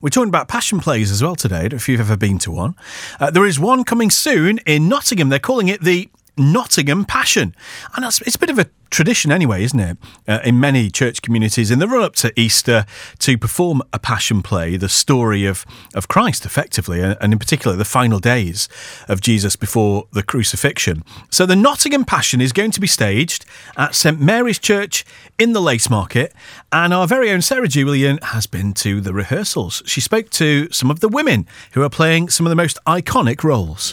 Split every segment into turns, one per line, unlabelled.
We're talking about passion plays as well today. If you've ever been to one. Uh, there is one coming soon in Nottingham. They're calling it the Nottingham Passion. And it's a bit of a tradition anyway, isn't it? Uh, in many church communities in the run up to Easter to perform a passion play, the story of, of Christ effectively, and in particular the final days of Jesus before the crucifixion. So the Nottingham Passion is going to be staged at St Mary's Church in the Lace Market, and our very own Sarah Julian has been to the rehearsals. She spoke to some of the women who are playing some of the most iconic roles.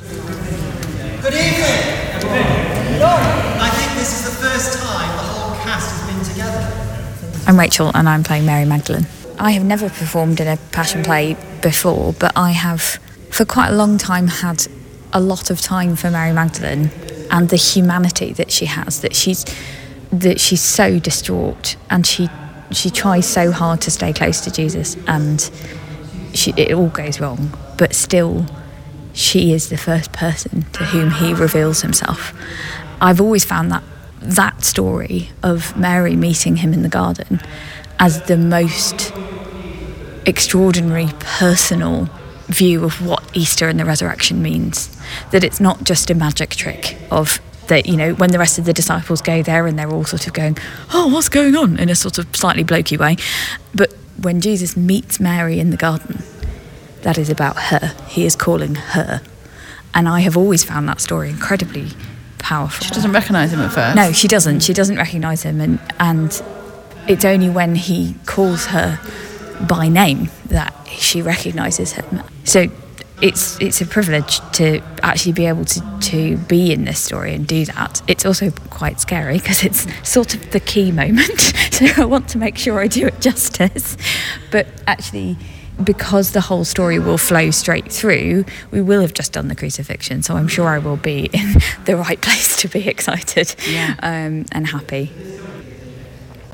Good evening. I think this is the first time the whole cast has been together.
I'm Rachel and I'm playing Mary Magdalene. I have never performed in a passion play before, but I have for quite a long time had a lot of time for Mary Magdalene and the humanity that she has, that she's that she's so distraught and she she tries so hard to stay close to Jesus and she, it all goes wrong, but still she is the first person to whom he reveals himself. I've always found that that story of Mary meeting him in the garden as the most extraordinary personal view of what Easter and the resurrection means. That it's not just a magic trick of that, you know, when the rest of the disciples go there and they're all sort of going, oh, what's going on in a sort of slightly blokey way. But when Jesus meets Mary in the garden, that is about her. He is calling her. And I have always found that story incredibly powerful.
She doesn't recognise him at first.
No, she doesn't. She doesn't recognise him, and and it's only when he calls her by name that she recognises him. So it's it's a privilege to actually be able to to be in this story and do that. It's also quite scary because it's sort of the key moment. so I want to make sure I do it justice, but actually because the whole story will flow straight through, we will have just done the crucifixion. So I'm sure I will be in the right place to be excited
Yeah.
um, and happy.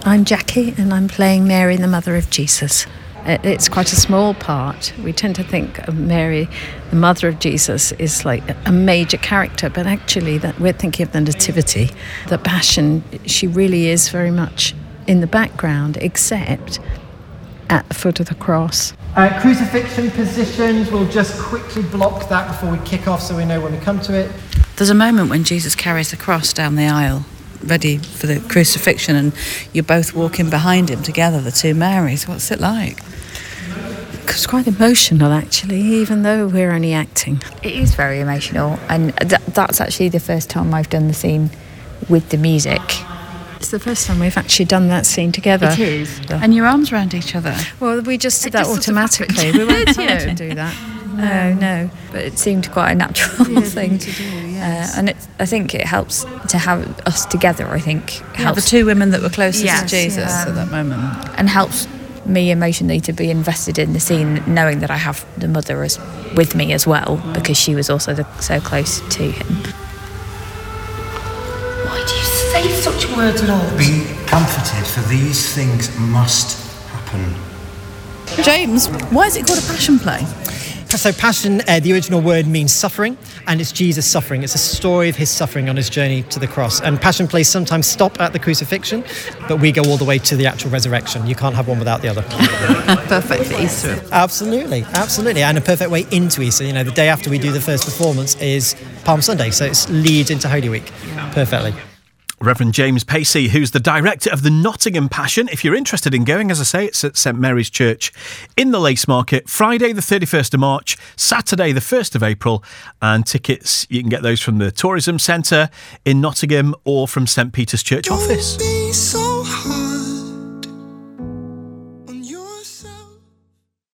I'm Jackie and I'm playing Mary, the mother of Jesus. It- It's quite a small part. We tend to think of Mary, the mother of Jesus, is like a major character, but actually, that we're thinking of the Nativity. The Passion, she really is very much in the background, except at the foot of the cross.
Uh, crucifixion positions, we'll just quickly block that before we kick off so we know when we come to it.
There's a moment when Jesus carries the cross down the aisle, ready for the crucifixion, and you're both walking behind him together, the two Marys. What's it like?
It's quite emotional, actually, even though we're only acting.
It is very emotional, and th- that's actually the first time I've done the scene with the music.
It's the first time we've actually done that scene together.
is.
And your arms around each other.
Well, we just did
It
that
just sort of
automatically. we weren't
Yeah.
to do that.
No, no, but it seemed quite a natural thing
to do,
Uh, and it, I think it helps to have us together. I think
Yeah, the two women that were closest
Yes,
to Jesus
yeah.
at that moment.
and helps me emotionally to be invested in the scene, knowing that I have the mother as with me as well because she was also the, so close to him.
Why do you say such words, Lord?
Be comforted, for these things must happen.
James, why is it called a passion play?
So, passion, uh, the original word means suffering, and it's Jesus' suffering. It's a story of his suffering on his journey to the cross. And passion plays sometimes stop at the crucifixion, but we go all the way to the actual resurrection. You can't have one without the other.
Perfect for Easter.
absolutely, absolutely. And a perfect way into Easter. You know, the day after we do the first performance is Palm Sunday, so it leads into Holy Week perfectly.
Reverend James Pacey, who's the director of the Nottingham Passion. If you're interested in going, as I say, it's at St Mary's Church in the Lace Market, Friday the 31st of March, Saturday the 1st of April, and tickets, you can get those from the Tourism Centre in Nottingham or from St Peter's Church office.
be so